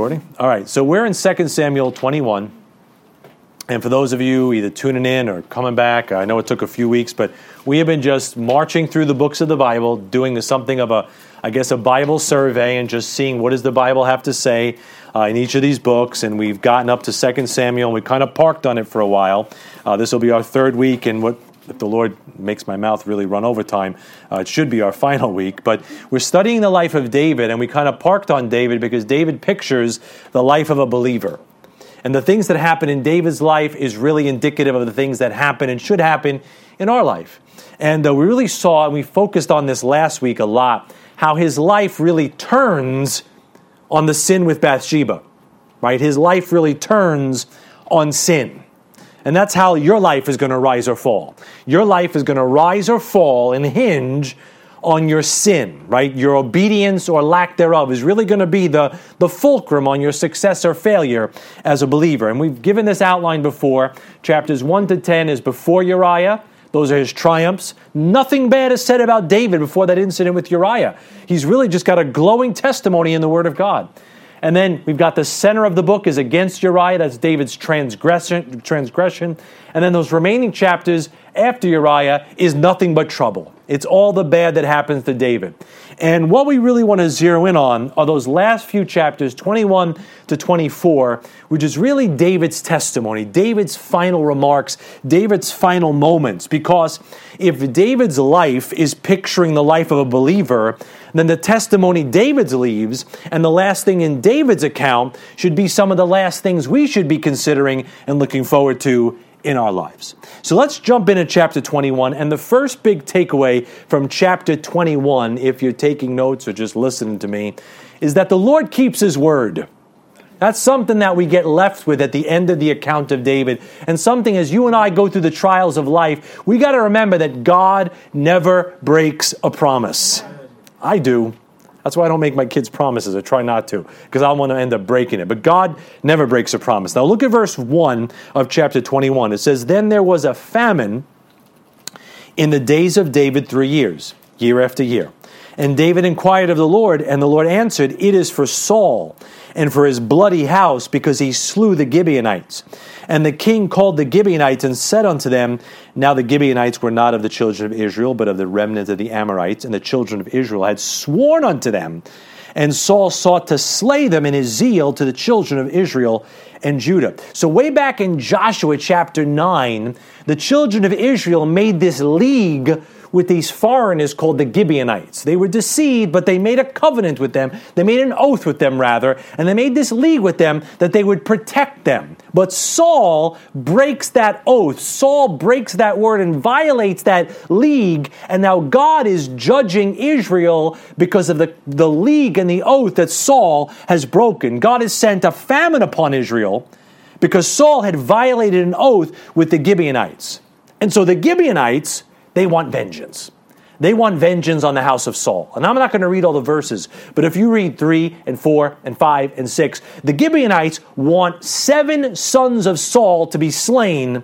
recording? All right, so we're in 2 Samuel 21. And for those of you either tuning in or coming back, I know it took a few weeks, but we have been just marching through the books of the Bible, doing something of a, I guess, a Bible survey and just seeing what does the Bible have to say uh, in each of these books. And we've gotten up to 2 Samuel, and we kind of parked on it for a while. Uh, this will be our third week, and what if the Lord makes my mouth really run over time, uh, it should be our final week. But we're studying the life of David, and we kind of parked on David because David pictures the life of a believer. And the things that happen in David's life is really indicative of the things that happen and should happen in our life. And uh, we really saw, and we focused on this last week a lot, how his life really turns on the sin with Bathsheba, right? His life really turns on sin. And that's how your life is going to rise or fall. Your life is going to rise or fall and hinge on your sin, right? Your obedience or lack thereof is really going to be the, the fulcrum on your success or failure as a believer. And we've given this outline before. Chapters 1 to 10 is before Uriah. Those are his triumphs. Nothing bad is said about David before that incident with Uriah. He's really just got a glowing testimony in the Word of God. And then we've got the center of the book is against Uriah. That's David's transgression. transgression. And then those remaining chapters after Uriah is nothing but trouble. It's all the bad that happens to David. And what we really want to zero in on are those last few chapters, 21 to 24, which is really David's testimony, David's final remarks, David's final moments. Because if David's life is picturing the life of a believer, then the testimony David leaves and the last thing in David's account should be some of the last things we should be considering and looking forward to in our lives. So let's jump into chapter 21. And the first big takeaway from chapter 21, if you're taking notes or just listening to me, is that the Lord keeps his word. That's something that we get left with at the end of the account of David. And something as you and I go through the trials of life, we got to remember that God never breaks a promise. I do. That's why I don't make my kids promises. I try not to, because I want to end up breaking it. But God never breaks a promise. Now look at verse 1 of chapter 21. It says, Then there was a famine in the days of David three years, year after year. And David inquired of the Lord, and the Lord answered, It is for Saul and for his bloody house, because he slew the Gibeonites. And the king called the Gibeonites and said unto them, Now the Gibeonites were not of the children of Israel, but of the remnant of the Amorites, and the children of Israel had sworn unto them. And Saul sought to slay them in his zeal to the children of Israel and Judah. So, way back in Joshua chapter 9, the children of Israel made this league with these foreigners called the Gibeonites. They were deceived, but they made a covenant with them. They made an oath with them, rather, and they made this league with them that they would protect them. But Saul breaks that oath. Saul breaks that word and violates that league, and now God is judging Israel because of the, the league and the oath that Saul has broken. God has sent a famine upon Israel because Saul had violated an oath with the Gibeonites. And so the Gibeonites they want vengeance. They want vengeance on the house of Saul. And I'm not going to read all the verses, but if you read 3 and 4 and 5 and 6, the Gibeonites want seven sons of Saul to be slain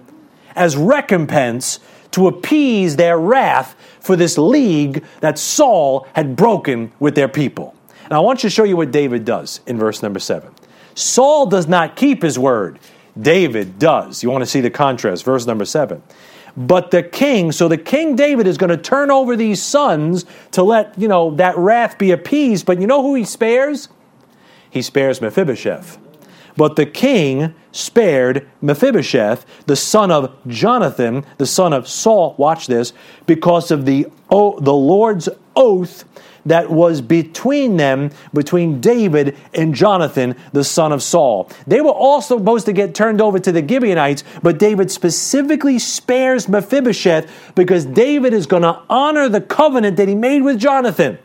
as recompense to appease their wrath for this league that Saul had broken with their people. And I want you to show you what David does in verse number 7. Saul does not keep his word. David does. You want to see the contrast. Verse number 7. But the king, so the king David is going to turn over these sons to let, you know, that wrath be appeased. But you know who he spares? He spares Mephibosheth. But the king spared Mephibosheth, the son of Jonathan, the son of Saul, watch this, because of the, oh, the Lord's oath that was between them, between David and Jonathan, the son of Saul. They were also supposed to get turned over to the Gibeonites, but David specifically spares Mephibosheth because David is going to honor the covenant that he made with Jonathan.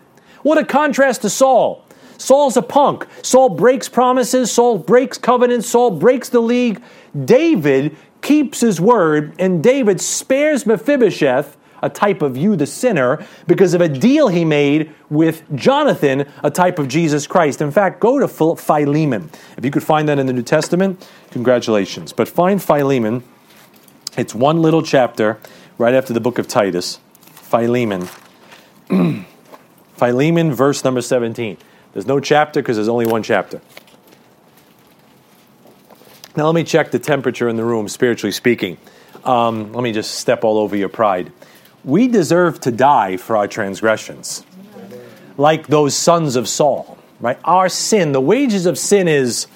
What a contrast to Saul. Saul's a punk. Saul breaks promises, Saul breaks covenants, Saul breaks the league. David keeps his word, and David spares Mephibosheth a type of you, the sinner, because of a deal he made with Jonathan, a type of Jesus Christ. In fact, go to Philemon. If you could find that in the New Testament, congratulations. But find Philemon. It's one little chapter right after the book of Titus. Philemon. Philemon, verse number 17. There's no chapter because there's only one chapter. Now, let me check the temperature in the room, spiritually speaking. Um, let me just step all over your pride. We deserve to die for our transgressions, like those sons of Saul, right? Our sin, the wages of sin is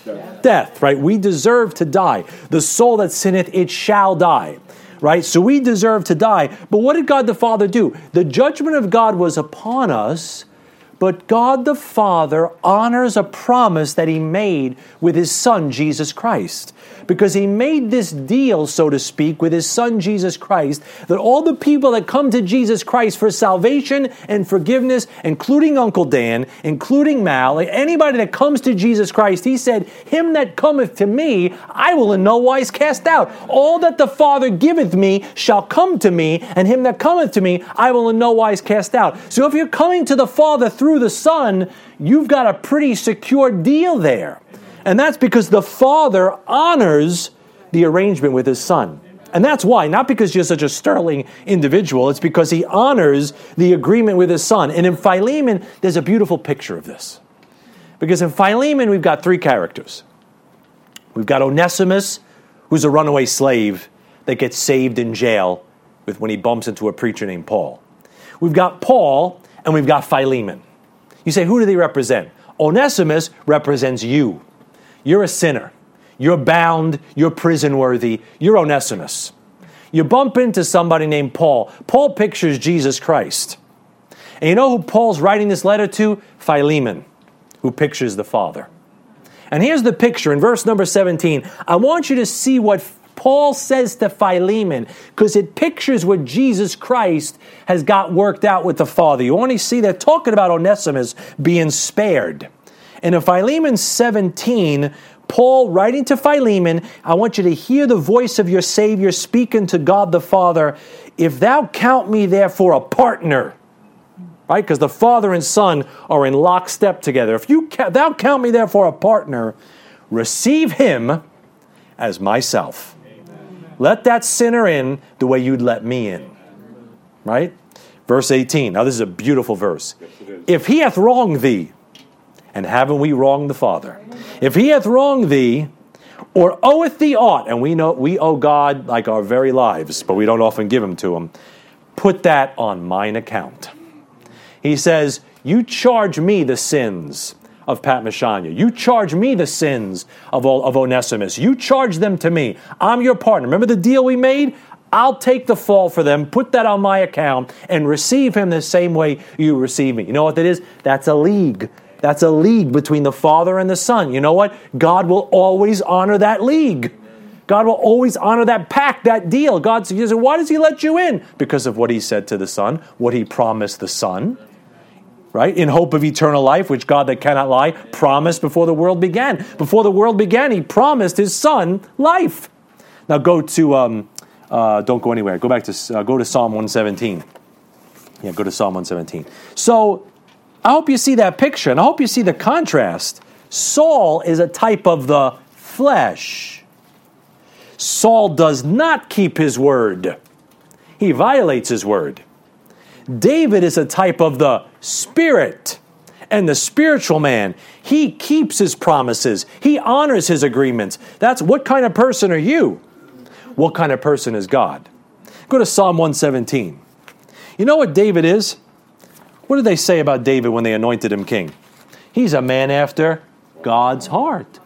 death, right? We deserve to die. The soul that sinneth, it shall die right? So we deserve to die. But what did God the Father do? The judgment of God was upon us but God the Father honors a promise that He made with His Son, Jesus Christ. Because He made this deal, so to speak, with His Son, Jesus Christ, that all the people that come to Jesus Christ for salvation and forgiveness, including Uncle Dan, including Mal, anybody that comes to Jesus Christ, He said, Him that cometh to me, I will in no wise cast out. All that the Father giveth me shall come to me, and him that cometh to me, I will in no wise cast out. So if you're coming to the Father through the Son, you've got a pretty secure deal there. And that's because the Father honors the arrangement with His Son. And that's why, not because you're such a sterling individual, it's because He honors the agreement with His Son. And in Philemon, there's a beautiful picture of this. Because in Philemon, we've got three characters. We've got Onesimus, who's a runaway slave that gets saved in jail with when he bumps into a preacher named Paul. We've got Paul, and we've got Philemon. You say, who do they represent? Onesimus represents you. You're a sinner. You're bound. You're prison worthy. You're Onesimus. You bump into somebody named Paul. Paul pictures Jesus Christ. And you know who Paul's writing this letter to? Philemon, who pictures the Father. And here's the picture in verse number 17. I want you to see what Paul says to Philemon because it pictures what Jesus Christ has got worked out with the Father. You only see they're talking about Onesimus being spared. And in Philemon 17, Paul writing to Philemon, I want you to hear the voice of your Savior speaking to God the Father. If thou count me therefore a partner, right? Because the Father and Son are in lockstep together. If you thou count me therefore a partner, receive him as myself. Let that sinner in the way you'd let me in. Right? Verse 18. Now, this is a beautiful verse. If he hath wronged thee, and haven't we wronged the Father? If he hath wronged thee, or oweth thee aught, and we know we owe God like our very lives, but we don't often give them to him, put that on mine account. He says, You charge me the sins of Pat Mashanya. You charge me the sins of, of Onesimus. You charge them to me. I'm your partner. Remember the deal we made? I'll take the fall for them, put that on my account, and receive him the same way you receive me. You know what that is? That's a league. That's a league between the Father and the Son. You know what? God will always honor that league. God will always honor that pact, that deal. God says, why does He let you in? Because of what He said to the Son, what He promised the Son right? In hope of eternal life, which God that cannot lie promised before the world began. Before the world began, He promised His Son life. Now go to, um, uh, don't go anywhere. Go back to, uh, go to Psalm 117. Yeah, go to Psalm 117. So I hope you see that picture, and I hope you see the contrast. Saul is a type of the flesh. Saul does not keep his word. He violates his word. David is a type of the spirit and the spiritual man. He keeps his promises, he honors his agreements. That's what kind of person are you? What kind of person is God? Go to Psalm 117. You know what David is? What did they say about David when they anointed him king? He's a man after God's heart.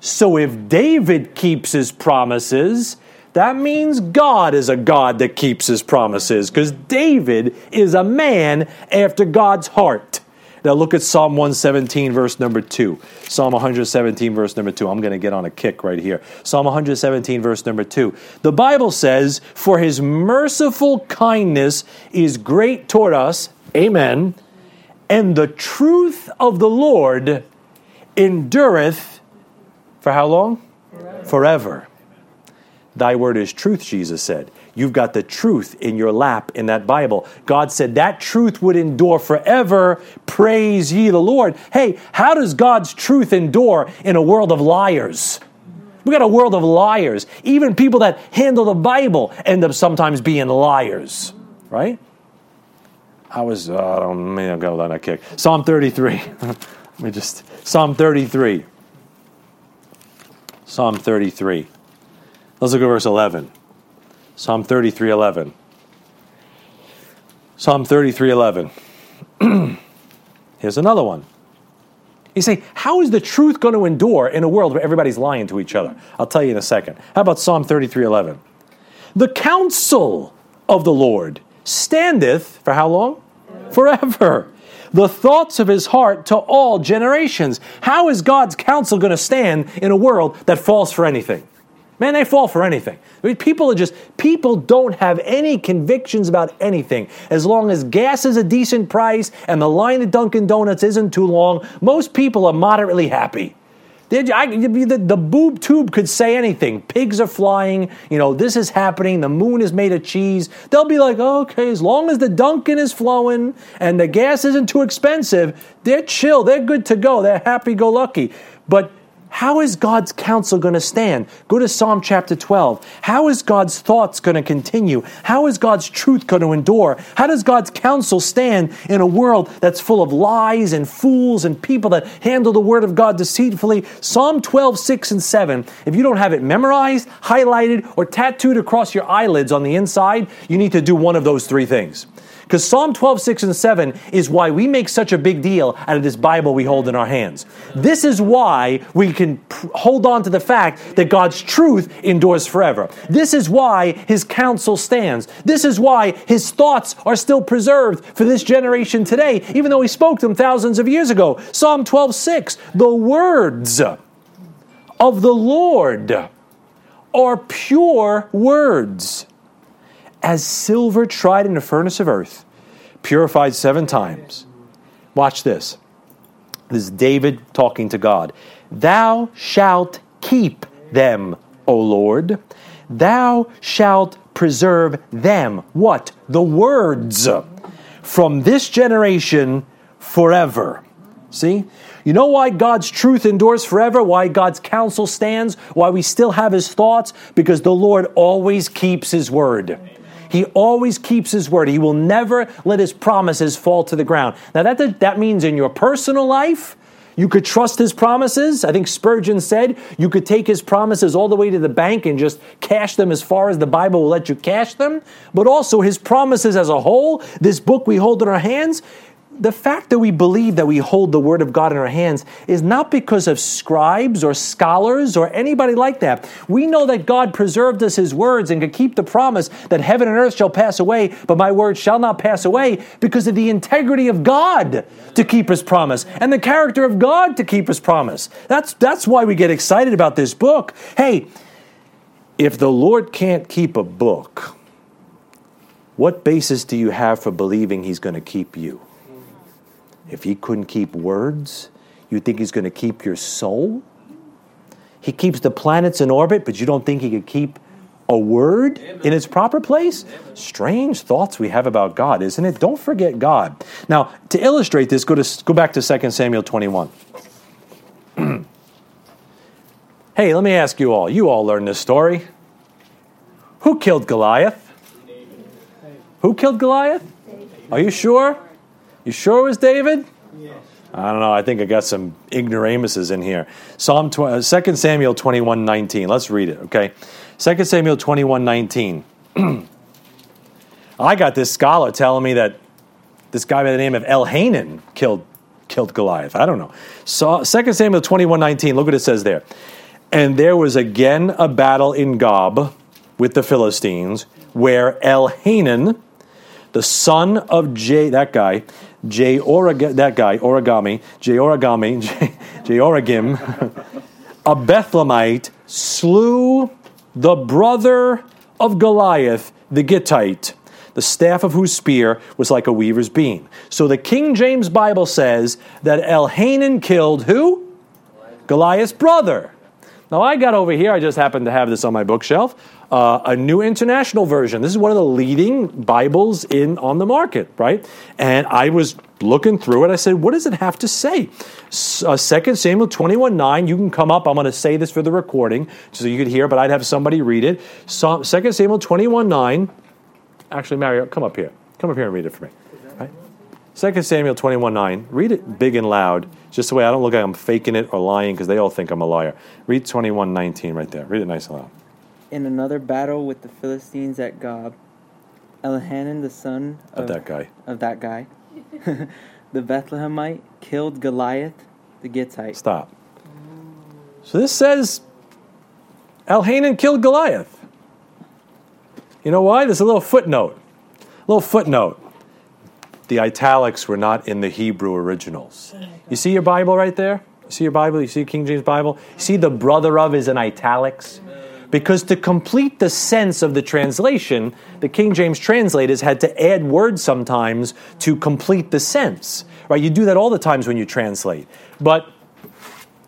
So if David keeps his promises, that means God is a God that keeps his promises because David is a man after God's heart. Now look at Psalm 117, verse number 2. Psalm 117, verse number 2. I'm going to get on a kick right here. Psalm 117, verse number 2. The Bible says, For his merciful kindness is great toward us. Amen. And the truth of the Lord endureth for how long? Forever. Forever. Thy word is truth, Jesus said. You've got the truth in your lap in that Bible. God said that truth would endure forever. Praise ye the Lord. Hey, how does God's truth endure in a world of liars? We got a world of liars. Even people that handle the Bible end up sometimes being liars, right? I was, uh, I don't, maybe I'll go on that kick. Psalm 33. Let me just, Psalm 33. Psalm 33. Let's look at verse 11. Psalm 33 11. Psalm 33 11. Here's another one. You say, how is the truth going to endure in a world where everybody's lying to each other? I'll tell you in a second. How about Psalm 33 11? The counsel of the Lord standeth for how long? Forever. The thoughts of his heart to all generations. How is God's counsel going to stand in a world that falls for anything? Man, they fall for anything. I mean, people are just, people don't have any convictions about anything. As long as gas is a decent price and the line at Dunkin' Donuts isn't too long, most people are moderately happy. I, the, the boob tube could say anything. Pigs are flying. You know, this is happening. The moon is made of cheese. They'll be like, okay, as long as the Dunkin' is flowing and the gas isn't too expensive, they're chill. They're good to go. They're happy go lucky. But how is God's counsel going to stand? Go to Psalm chapter 12. How is God's thoughts going to continue? How is God's truth going to endure? How does God's counsel stand in a world that's full of lies and fools and people that handle the word of God deceitfully? Psalm 12, 6 and 7. If you don't have it memorized, highlighted, or tattooed across your eyelids on the inside, you need to do one of those three things. Because Psalm 12, 6, and 7 is why we make such a big deal out of this Bible we hold in our hands. This is why we can pr- hold on to the fact that God's truth endures forever. This is why his counsel stands. This is why his thoughts are still preserved for this generation today, even though he spoke them thousands of years ago. Psalm 12, 6, the words of the Lord are pure words as silver tried in the furnace of earth, purified seven times. Watch this. This is David talking to God. Thou shalt keep them, O Lord. Thou shalt preserve them. What? The words from this generation forever. See? You know why God's truth endures forever? Why God's counsel stands? Why we still have his thoughts? Because the Lord always keeps his word. He always keeps his word. He will never let his promises fall to the ground. Now, that, that means in your personal life, you could trust his promises. I think Spurgeon said you could take his promises all the way to the bank and just cash them as far as the Bible will let you cash them. But also his promises as a whole, this book we hold in our hands, the fact that we believe that we hold the Word of God in our hands is not because of scribes or scholars or anybody like that. We know that God preserved us His words and could keep the promise that heaven and earth shall pass away, but my word shall not pass away because of the integrity of God to keep His promise and the character of God to keep His promise. That's, that's why we get excited about this book. Hey, if the Lord can't keep a book, what basis do you have for believing He's going to keep you? If he couldn't keep words, you think he's going to keep your soul? He keeps the planets in orbit, but you don't think he could keep a word in its proper place? Strange thoughts we have about God, isn't it? Don't forget God. Now, to illustrate this, go to go back to 2 Samuel 21. hey, let me ask you all. You all learned this story. Who killed Goliath? Who killed Goliath? Are you sure? You sure it was David? Yes. I don't know. I think I got some ignoramuses in here. Psalm 2 uh, Samuel 21 19. Let's read it, okay? 2 Samuel 21 19. I got this scholar telling me that this guy by the name of Elhanan killed, killed Goliath. I don't know. So, 2 Samuel 21 19. Look what it says there. And there was again a battle in Gob with the Philistines where Elhanan, the son of J, that guy, J. Orag- that guy, Origami, J. Origami, J. J. Origim, a Bethlehemite, slew the brother of Goliath, the Gittite, the staff of whose spear was like a weaver's beam. So the King James Bible says that Elhanan killed who? Goliath's brother. Now I got over here, I just happened to have this on my bookshelf uh, a new international version. This is one of the leading Bibles in on the market, right? And I was looking through it. I said, what does it have to say? Uh, 2 Samuel 21 9, you can come up. I'm going to say this for the recording so you could hear, but I'd have somebody read it. So, 2 Samuel 21 9. Actually, Mario, come up here. Come up here and read it for me. Right? 2 Samuel 21 9. Read it big and loud, just the way I don't look like I'm faking it or lying because they all think I'm a liar. Read 21 19 right there. Read it nice and loud. In another battle with the Philistines at Gob, Elhanan, the son Of of, that guy. of that guy, the Bethlehemite, killed Goliath, the Gittite. Stop. So this says Elhanan killed Goliath. You know why? There's a little footnote. A little footnote. The italics were not in the Hebrew originals. You see your Bible right there? You see your Bible? You see King James Bible? You see the brother of is in italics? Because to complete the sense of the translation, the King James translators had to add words sometimes to complete the sense. Right? You do that all the times when you translate. But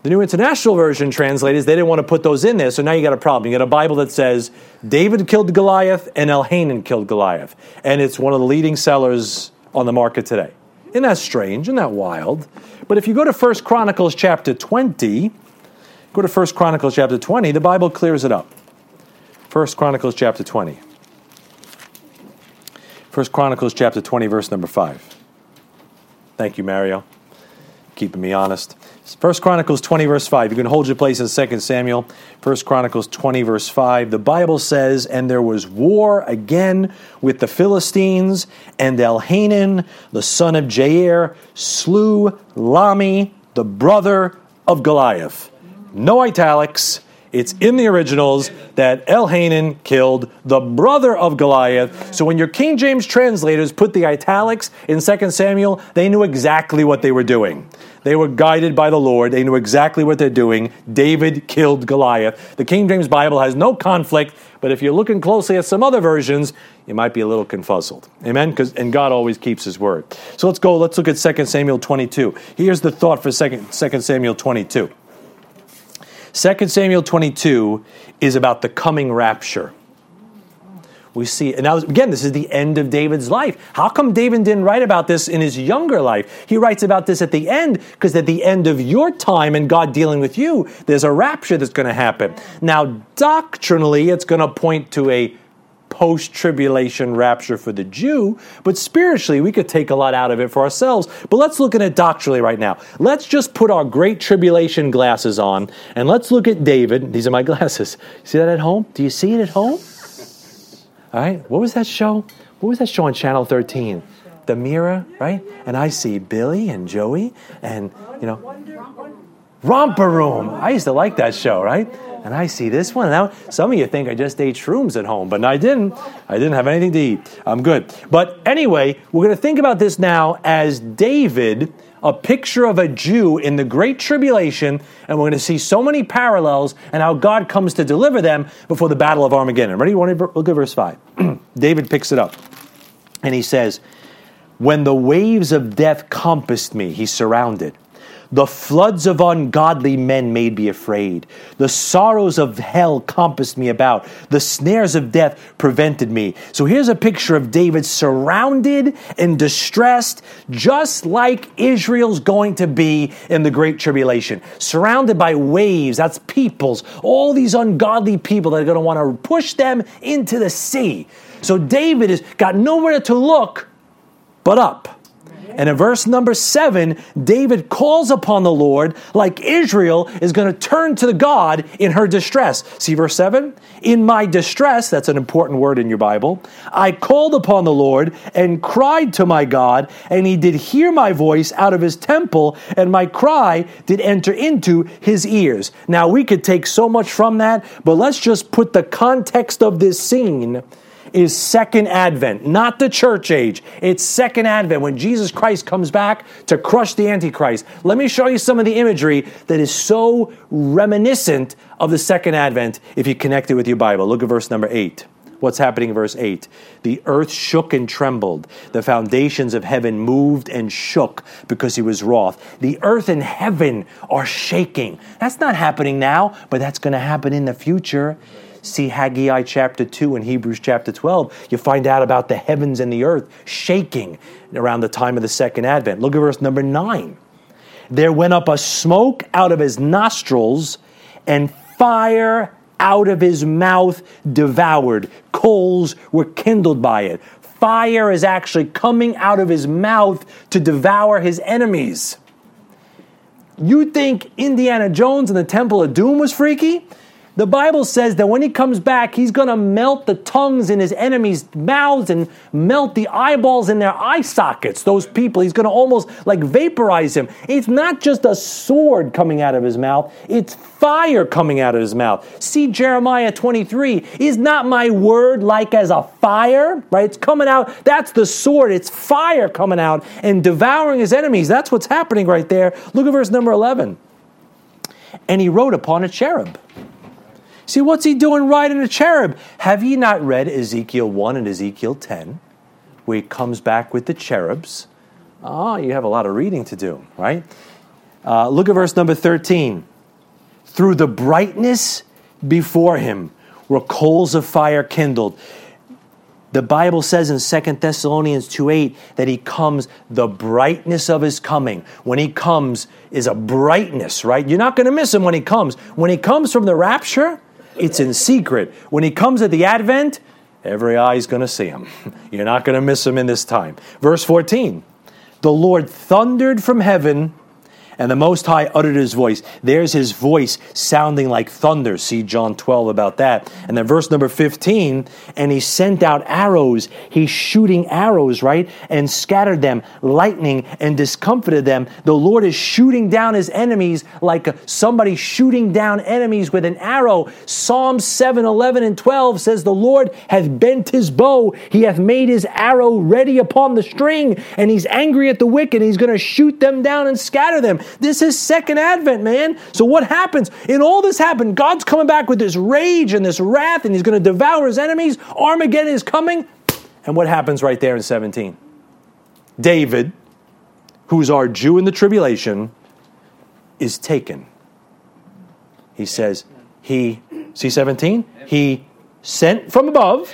the New International Version translators, they didn't want to put those in there, so now you got a problem. You got a Bible that says David killed Goliath and Elhanan killed Goliath. And it's one of the leading sellers on the market today. Isn't that strange? Isn't that wild? But if you go to 1 Chronicles chapter 20, go to 1 Chronicles chapter 20, the Bible clears it up. 1 Chronicles chapter 20. 1 Chronicles chapter 20, verse number 5. Thank you, Mario. Keeping me honest. 1 Chronicles 20, verse 5. You can hold your place in 2 Samuel. 1 Chronicles 20, verse 5. The Bible says, And there was war again with the Philistines, and Elhanan, the son of Jair, slew Lahmi, the brother of Goliath. No italics. It's in the originals that Elhanan killed the brother of Goliath. So when your King James translators put the italics in 2 Samuel, they knew exactly what they were doing. They were guided by the Lord. They knew exactly what they're doing. David killed Goliath. The King James Bible has no conflict, but if you're looking closely at some other versions, you might be a little confuzzled. Amen? Because and God always keeps his word. So let's go, let's look at 2 Samuel 22. Here's the thought for 2 Samuel 22. 2 Samuel 22 is about the coming rapture. We see, and now again, this is the end of David's life. How come David didn't write about this in his younger life? He writes about this at the end because at the end of your time and God dealing with you, there's a rapture that's going to happen. Now, doctrinally, it's going to point to a post tribulation rapture for the Jew, but spiritually, we could take a lot out of it for ourselves. But let's look at it doctrinally right now. Let's just put our great tribulation glasses on and let's look at David. These are my glasses. See that at home? Do you see it at home? All right. What was that show? What was that show on Channel 13? The Mirror, right? And I see Billy and Joey and, you know, Romper Room. I used to like that show, right? And I see this one. Now, some of you think I just ate shrooms at home, but I didn't. I didn't have anything to eat. I'm good. But anyway, we're going to think about this now as David, a picture of a Jew in the Great Tribulation, and we're going to see so many parallels and how God comes to deliver them before the Battle of Armageddon. Ready? Look at verse 5. David picks it up, and he says, When the waves of death compassed me, he's surrounded. The floods of ungodly men made me afraid. The sorrows of hell compassed me about. The snares of death prevented me. So here's a picture of David surrounded and distressed, just like Israel's going to be in the Great Tribulation. Surrounded by waves, that's peoples, all these ungodly people that are going to want to push them into the sea. So David has got nowhere to look but up. And in verse number seven, David calls upon the Lord like Israel is going to turn to the God in her distress. See verse seven? In my distress, that's an important word in your Bible, I called upon the Lord and cried to my God, and he did hear my voice out of his temple, and my cry did enter into his ears. Now we could take so much from that, but let's just put the context of this scene is second advent, not the church age. It's second advent when Jesus Christ comes back to crush the Antichrist. Let me show you some of the imagery that is so reminiscent of the second advent if you connect it with your Bible. Look at verse number eight. What's happening in verse 8? The earth shook and trembled. The foundations of heaven moved and shook because he was wroth. The earth and heaven are shaking. That's not happening now, but that's going to happen in the future. See Haggai chapter 2 and Hebrews chapter 12. You find out about the heavens and the earth shaking around the time of the second advent. Look at verse number 9. There went up a smoke out of his nostrils, and fire out of his mouth devoured. Coals were kindled by it. fire is actually coming out of his mouth to devour his enemies. You think Indiana Jones and the Temple of Doom was freaky? The Bible says that when he comes back, he's going to melt the tongues in his enemies' mouths and melt the eyeballs in their eye sockets. Those people, he's going to almost like vaporize him. It's not just a sword coming out of his mouth, it's fire coming out of his mouth. See Jeremiah 23. Is not my word like as a fire? Right? It's coming out. That's the sword. It's fire coming out and devouring his enemies. That's what's happening right there. Look at verse number 11. And he rode upon a cherub. See, what's he doing riding a cherub? Have ye not read Ezekiel 1 and Ezekiel 10, where he comes back with the cherubs? Oh, you have a lot of reading to do, right? Uh, look at verse number 13. Through the brightness before him were coals of fire kindled. The Bible says in 2 Thessalonians 2 8 that he comes, the brightness of his coming. When he comes, is a brightness, right? You're not going to miss him when he comes. When he comes from the rapture, it's in secret. When he comes at the advent, every eye is going to see him. You're not going to miss him in this time. Verse 14 The Lord thundered from heaven and the Most High uttered his voice. There's his voice sounding like thunder. See John 12 about that. And then verse number 15, and he sent out arrows. He's shooting arrows, right? And scattered them, lightning, and discomfited them. The Lord is shooting down his enemies like somebody shooting down enemies with an arrow. Psalm 7, 11, and 12 says, The Lord hath bent his bow. He hath made his arrow ready upon the string. And he's angry at the wicked. He's going to shoot them down and scatter them. This is second advent, man. So what happens? In all this happened, God's coming back with this rage and this wrath, and he's going to devour his enemies. Armageddon is coming. And what happens right there in 17? David, who's our Jew in the tribulation, is taken. He says, He, see 17? He sent from above.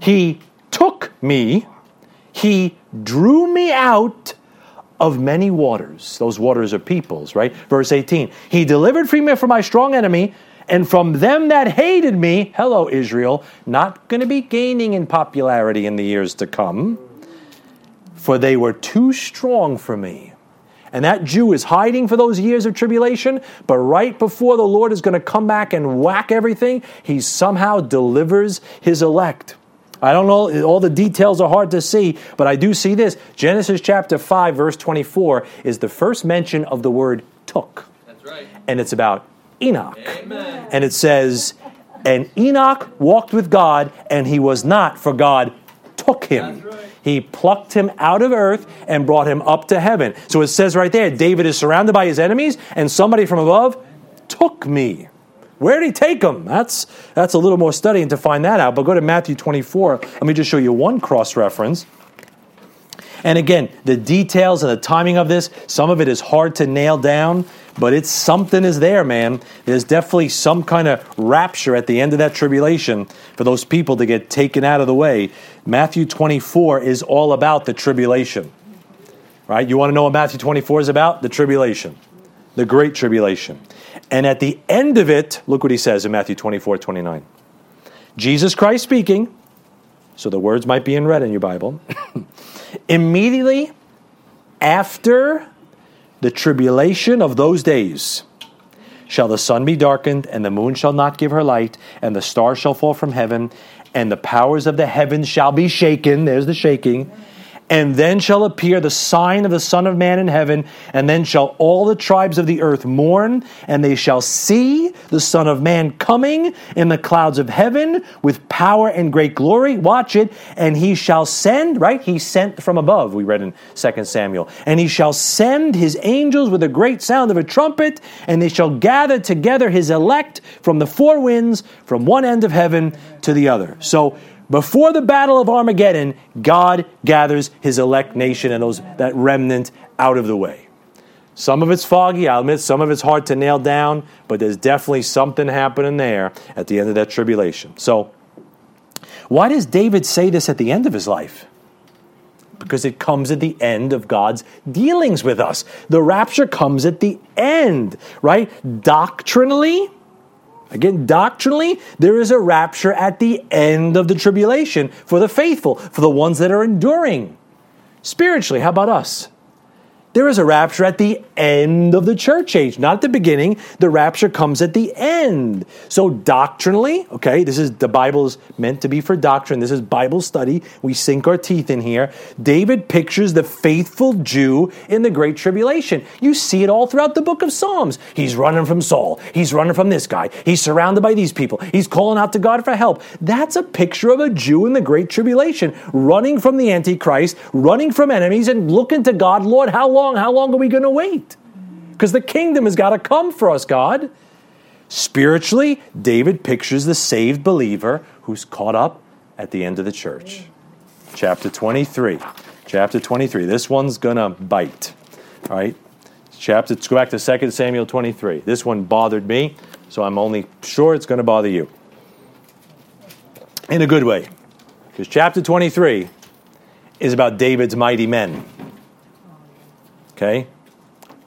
He took me. He drew me out of many waters. Those waters are peoples, right? Verse 18 He delivered me from my strong enemy, and from them that hated me, hello, Israel, not going to be gaining in popularity in the years to come, for they were too strong for me. And that Jew is hiding for those years of tribulation, but right before the Lord is going to come back and whack everything, he somehow delivers his elect. I don't know, all the details are hard to see, but I do see this. Genesis chapter 5, verse 24 is the first mention of the word took. That's right. And it's about Enoch. Amen. And it says, And Enoch walked with God, and he was not, for God took him. That's right. He plucked him out of earth and brought him up to heaven. So it says right there David is surrounded by his enemies, and somebody from above took me. Where did he take them? That's, that's a little more studying to find that out. But go to Matthew 24. Let me just show you one cross reference. And again, the details and the timing of this, some of it is hard to nail down, but it's something is there, man. There's definitely some kind of rapture at the end of that tribulation for those people to get taken out of the way. Matthew 24 is all about the tribulation. Right? You want to know what Matthew 24 is about? The tribulation. The great tribulation. And at the end of it, look what he says in Matthew 24, 29. Jesus Christ speaking, so the words might be in red in your Bible. Immediately after the tribulation of those days shall the sun be darkened, and the moon shall not give her light, and the stars shall fall from heaven, and the powers of the heavens shall be shaken. There's the shaking. And then shall appear the sign of the Son of Man in heaven, and then shall all the tribes of the earth mourn, and they shall see the Son of Man coming in the clouds of heaven with power and great glory. Watch it. And he shall send, right? He sent from above, we read in 2 Samuel. And he shall send his angels with a great sound of a trumpet, and they shall gather together his elect from the four winds, from one end of heaven to the other. So, before the battle of Armageddon, God gathers his elect nation and those that remnant out of the way. Some of it's foggy, I'll admit, some of it's hard to nail down, but there's definitely something happening there at the end of that tribulation. So, why does David say this at the end of his life? Because it comes at the end of God's dealings with us. The rapture comes at the end, right? Doctrinally, Again, doctrinally, there is a rapture at the end of the tribulation for the faithful, for the ones that are enduring. Spiritually, how about us? There is a rapture at the end of the church age, not at the beginning. The rapture comes at the end. So, doctrinally, okay, this is the Bible is meant to be for doctrine. This is Bible study. We sink our teeth in here. David pictures the faithful Jew in the Great Tribulation. You see it all throughout the book of Psalms. He's running from Saul. He's running from this guy. He's surrounded by these people. He's calling out to God for help. That's a picture of a Jew in the Great Tribulation, running from the Antichrist, running from enemies, and looking to God, Lord, how long? Long? How long are we going to wait? Because the kingdom has got to come for us, God. Spiritually, David pictures the saved believer who's caught up at the end of the church. Chapter 23. Chapter 23. This one's going to bite. All right? Chapter, let's go back to 2 Samuel 23. This one bothered me, so I'm only sure it's going to bother you. In a good way. Because chapter 23 is about David's mighty men. Okay?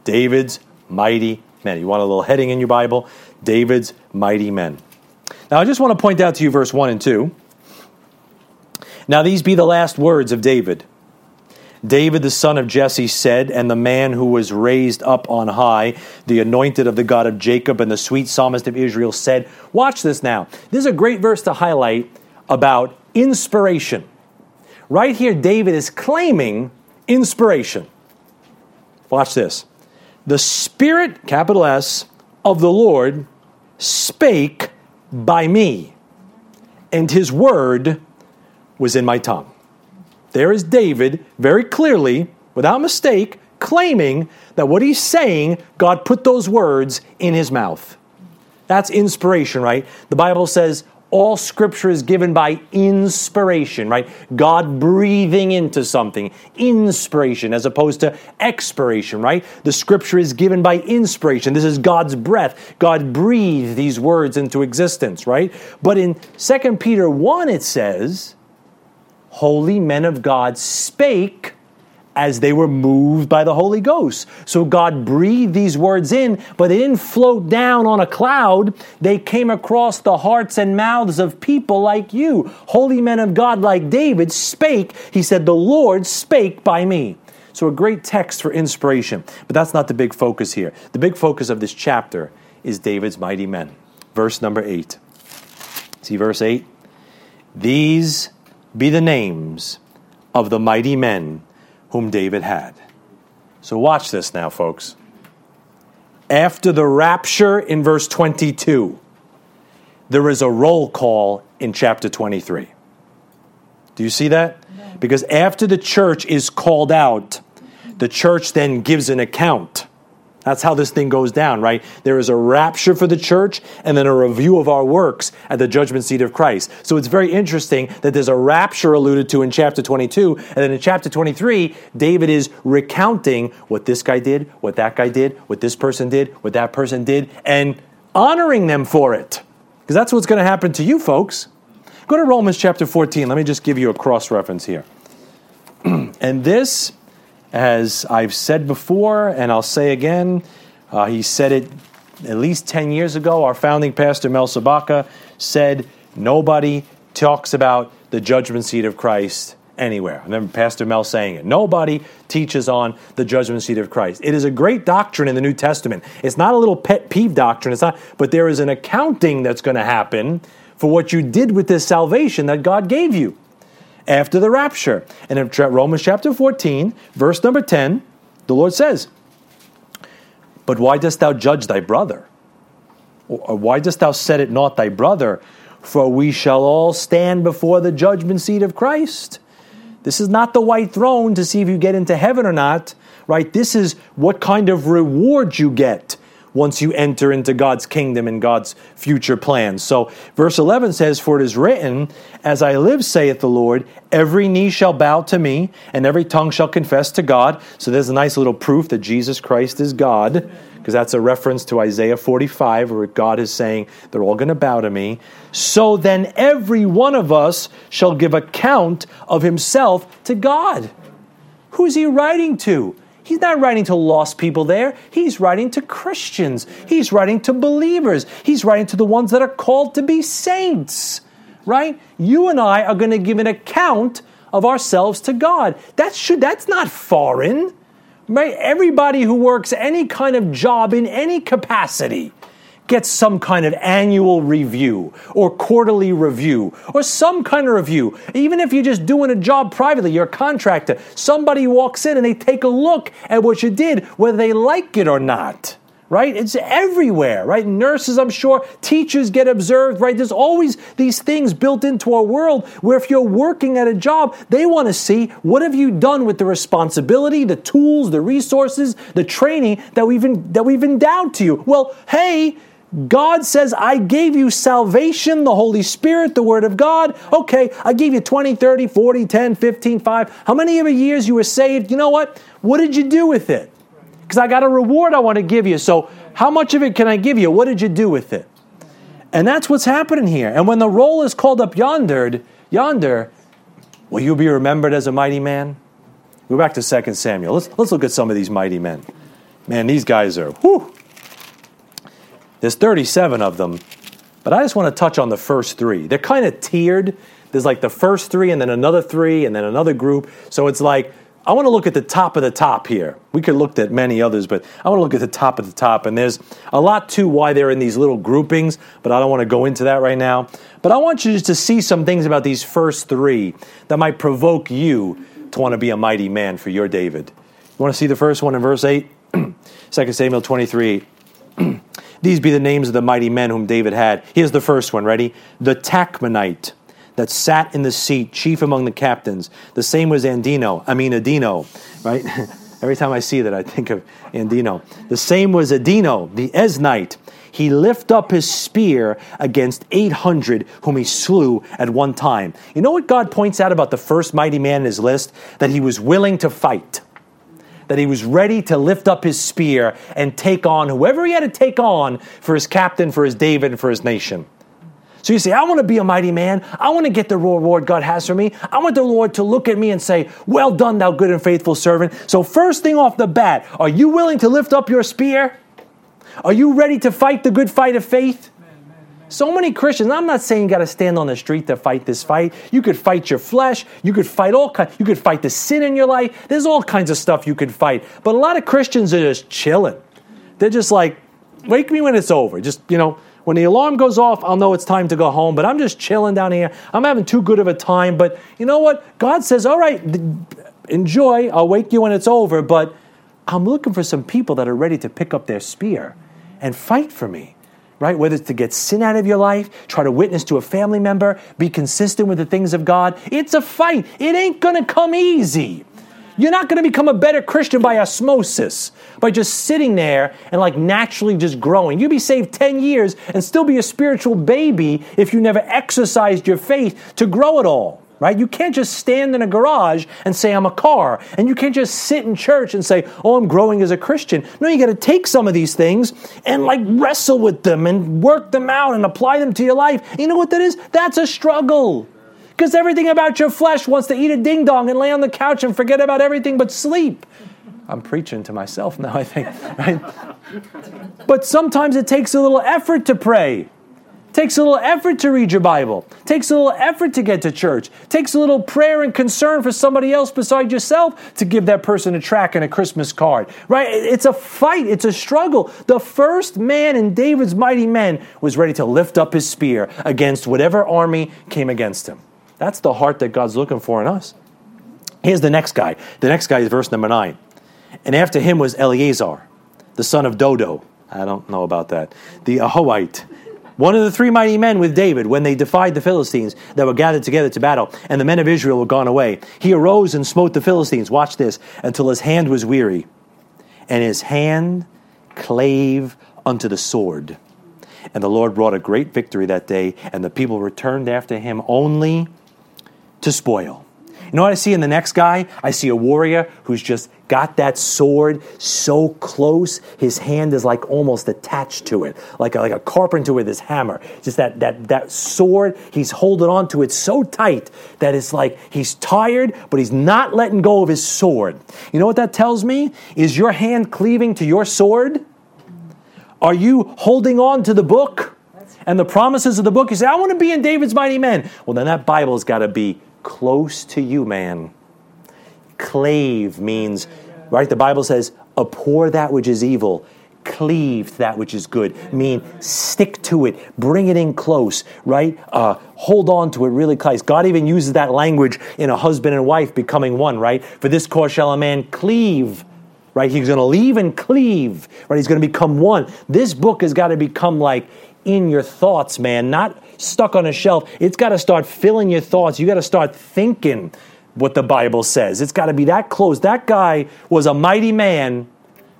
David's mighty men. You want a little heading in your Bible? David's mighty men. Now, I just want to point out to you verse 1 and 2. Now, these be the last words of David. David, the son of Jesse, said, and the man who was raised up on high, the anointed of the God of Jacob, and the sweet psalmist of Israel, said, Watch this now. This is a great verse to highlight about inspiration. Right here, David is claiming inspiration. Watch this. The Spirit, capital S, of the Lord spake by me, and his word was in my tongue. There is David very clearly, without mistake, claiming that what he's saying, God put those words in his mouth. That's inspiration, right? The Bible says all scripture is given by inspiration, right? God breathing into something, inspiration, as opposed to expiration, right? The scripture is given by inspiration. This is God's breath. God breathed these words into existence, right? But in 2 Peter 1, it says, Holy men of God spake as they were moved by the Holy Ghost. So God breathed these words in, but they didn't float down on a cloud. They came across the hearts and mouths of people like you. Holy men of God like David spake. He said, The Lord spake by me. So a great text for inspiration. But that's not the big focus here. The big focus of this chapter is David's mighty men. Verse number 8. See verse 8? These be the names of the mighty men whom David had. So watch this now, folks. After the rapture in verse 22, there is a roll call in chapter 23. Do you see that? Because after the church is called out, the church then gives an account that's how this thing goes down, right? There is a rapture for the church and then a review of our works at the judgment seat of Christ. So it's very interesting that there's a rapture alluded to in chapter 22, and then in chapter 23, David is recounting what this guy did, what that guy did, what this person did, what that person did, and honoring them for it. Because that's what's going to happen to you folks. Go to Romans chapter 14. Let me just give you a cross reference here. and this as I've said before, and I'll say again, uh, he said it at least 10 years ago. Our founding pastor, Mel Sabaka, said, Nobody talks about the judgment seat of Christ anywhere. I remember Pastor Mel saying it. Nobody teaches on the judgment seat of Christ. It is a great doctrine in the New Testament. It's not a little pet peeve doctrine, it's not, but there is an accounting that's going to happen for what you did with this salvation that God gave you after the rapture. And in Romans chapter 14, verse number 10, the Lord says, But why dost thou judge thy brother? Or why dost thou set it not thy brother? For we shall all stand before the judgment seat of Christ. This is not the white throne to see if you get into heaven or not, right? This is what kind of reward you get once you enter into God's kingdom and God's future plans. So, verse 11 says, For it is written, As I live, saith the Lord, every knee shall bow to me, and every tongue shall confess to God. So, there's a nice little proof that Jesus Christ is God, because that's a reference to Isaiah 45, where God is saying, They're all going to bow to me. So then, every one of us shall give account of himself to God. Who's he writing to? He's not writing to lost people there. He's writing to Christians. He's writing to believers. He's writing to the ones that are called to be saints, right? You and I are going to give an account of ourselves to God. That should that's not foreign. Right? Everybody who works any kind of job in any capacity gets some kind of annual review or quarterly review or some kind of review. Even if you're just doing a job privately, you're a contractor, somebody walks in and they take a look at what you did, whether they like it or not right? It's everywhere, right? Nurses, I'm sure, teachers get observed, right? There's always these things built into our world where if you're working at a job, they want to see what have you done with the responsibility, the tools, the resources, the training that we've that we've endowed to you. Well, hey, God says, I gave you salvation, the Holy Spirit, the Word of God. Okay, I gave you 20, 30, 40, 10, 15, 5. How many of the years you were saved? You know what? What did you do with it? Because I got a reward I want to give you. So, how much of it can I give you? What did you do with it? And that's what's happening here. And when the roll is called up yonder, yonder, will you be remembered as a mighty man? Go back to 2 Samuel. Let's, let's look at some of these mighty men. Man, these guys are, whew, there's 37 of them, but I just want to touch on the first three. They're kind of tiered. There's like the first three, and then another three, and then another group. So it's like, I want to look at the top of the top here. We could look at many others, but I want to look at the top of the top. And there's a lot to why they're in these little groupings, but I don't want to go into that right now. But I want you just to see some things about these first three that might provoke you to want to be a mighty man for your David. You want to see the first one in verse 8? 2 Samuel 23 These be the names of the mighty men whom David had. Here's the first one, ready? The Tachmonite that sat in the seat, chief among the captains. The same was Andino, I mean Adino, right? Every time I see that, I think of Andino. The same was Adino, the Eznite. He lift up his spear against 800 whom he slew at one time. You know what God points out about the first mighty man in his list? That he was willing to fight that he was ready to lift up his spear and take on whoever he had to take on for his captain, for his David, and for his nation. So you say, I want to be a mighty man. I want to get the reward God has for me. I want the Lord to look at me and say, Well done, thou good and faithful servant. So, first thing off the bat, are you willing to lift up your spear? Are you ready to fight the good fight of faith? So many Christians, I'm not saying you got to stand on the street to fight this fight. You could fight your flesh. You could fight all kinds. You could fight the sin in your life. There's all kinds of stuff you could fight. But a lot of Christians are just chilling. They're just like, wake me when it's over. Just, you know, when the alarm goes off, I'll know it's time to go home. But I'm just chilling down here. I'm having too good of a time. But you know what? God says, all right, enjoy. I'll wake you when it's over. But I'm looking for some people that are ready to pick up their spear and fight for me right? Whether it's to get sin out of your life, try to witness to a family member, be consistent with the things of God. It's a fight. It ain't going to come easy. You're not going to become a better Christian by osmosis, by just sitting there and like naturally just growing. You'd be saved 10 years and still be a spiritual baby if you never exercised your faith to grow it all right? You can't just stand in a garage and say, I'm a car. And you can't just sit in church and say, oh, I'm growing as a Christian. No, you got to take some of these things and like wrestle with them and work them out and apply them to your life. You know what that is? That's a struggle. Because everything about your flesh wants to eat a ding dong and lay on the couch and forget about everything but sleep. I'm preaching to myself now, I think, right? But sometimes it takes a little effort to pray. Takes a little effort to read your Bible. Takes a little effort to get to church. Takes a little prayer and concern for somebody else beside yourself to give that person a track and a Christmas card. Right? It's a fight. It's a struggle. The first man in David's mighty men was ready to lift up his spear against whatever army came against him. That's the heart that God's looking for in us. Here's the next guy. The next guy is verse number nine. And after him was Eleazar, the son of Dodo. I don't know about that. The Ahohite one of the three mighty men with David when they defied the Philistines that were gathered together to battle, and the men of Israel were gone away. He arose and smote the Philistines, watch this, until his hand was weary, and his hand clave unto the sword. And the Lord brought a great victory that day, and the people returned after him only to spoil. You know what I see in the next guy? I see a warrior who's just got that sword so close, his hand is like almost attached to it, like a, like a carpenter with his hammer. Just that, that, that sword, he's holding on to it so tight that it's like he's tired, but he's not letting go of his sword. You know what that tells me? Is your hand cleaving to your sword? Are you holding on to the book and the promises of the book? You say, I want to be in David's mighty men. Well, then that Bible's got to be close to you, man. Clave means, right? The Bible says, abhor that which is evil, cleave to that which is good. Mean, stick to it, bring it in close, right? Uh, hold on to it really close. God even uses that language in a husband and wife becoming one, right? For this cause shall a man cleave right? He's going to leave and cleave, right? He's going to become one. This book has got to become like in your thoughts, man, not stuck on a shelf. It's got to start filling your thoughts. You got to start thinking what the Bible says. It's got to be that close. That guy was a mighty man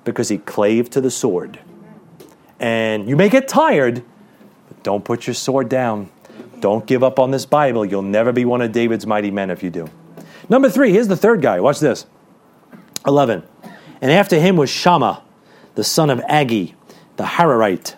because he clave to the sword. And you may get tired, but don't put your sword down. Don't give up on this Bible. You'll never be one of David's mighty men if you do. Number three, here's the third guy. Watch this. 11. And after him was Shammah, the son of Agee, the Hararite.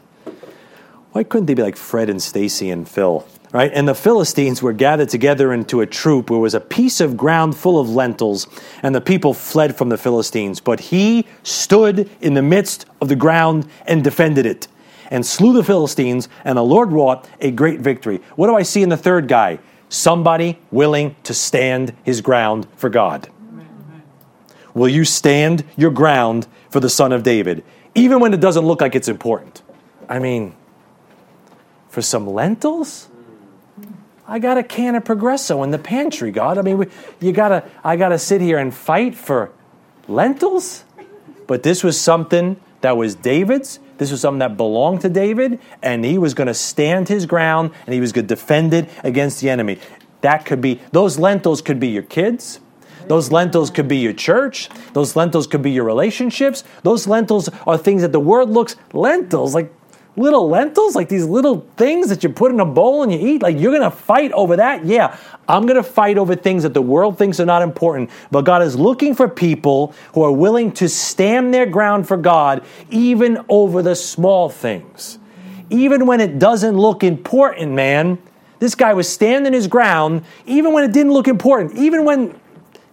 Why couldn't they be like Fred and Stacy and Phil? Right? And the Philistines were gathered together into a troop where was a piece of ground full of lentils, and the people fled from the Philistines. But he stood in the midst of the ground and defended it, and slew the Philistines, and the Lord wrought a great victory. What do I see in the third guy? Somebody willing to stand his ground for God. Will you stand your ground for the Son of David, even when it doesn't look like it's important? I mean, for some lentils? I got a can of Progresso in the pantry, God. I mean, we, you gotta, I gotta sit here and fight for lentils? But this was something that was David's. This was something that belonged to David, and he was going to stand his ground and he was going to defend it against the enemy. That could be, those lentils could be your kids. Those lentils could be your church. Those lentils could be your relationships. Those lentils are things that the world looks lentils, like little lentils, like these little things that you put in a bowl and you eat. Like you're going to fight over that? Yeah, I'm going to fight over things that the world thinks are not important. But God is looking for people who are willing to stand their ground for God, even over the small things. Even when it doesn't look important, man. This guy was standing his ground, even when it didn't look important, even when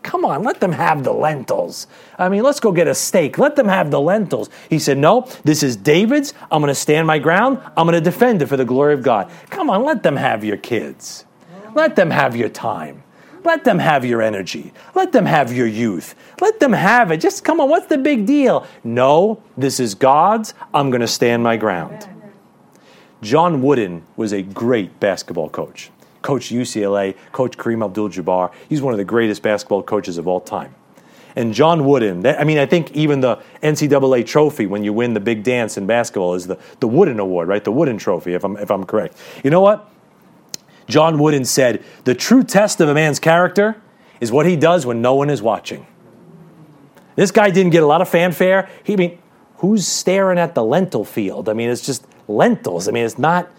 Come on, let them have the lentils. I mean, let's go get a steak. Let them have the lentils. He said, No, this is David's. I'm going to stand my ground. I'm going to defend it for the glory of God. Come on, let them have your kids. Let them have your time. Let them have your energy. Let them have your youth. Let them have it. Just come on, what's the big deal? No, this is God's. I'm going to stand my ground. John Wooden was a great basketball coach coached UCLA, coached Kareem Abdul Jabbar. He's one of the greatest basketball coaches of all time. And John Wooden, I mean, I think even the NCAA trophy when you win the big dance in basketball is the, the Wooden Award, right? The Wooden Trophy, if I'm, if I'm correct. You know what? John Wooden said, The true test of a man's character is what he does when no one is watching. This guy didn't get a lot of fanfare. He I mean, who's staring at the lentil field? I mean, it's just lentils. I mean, it's not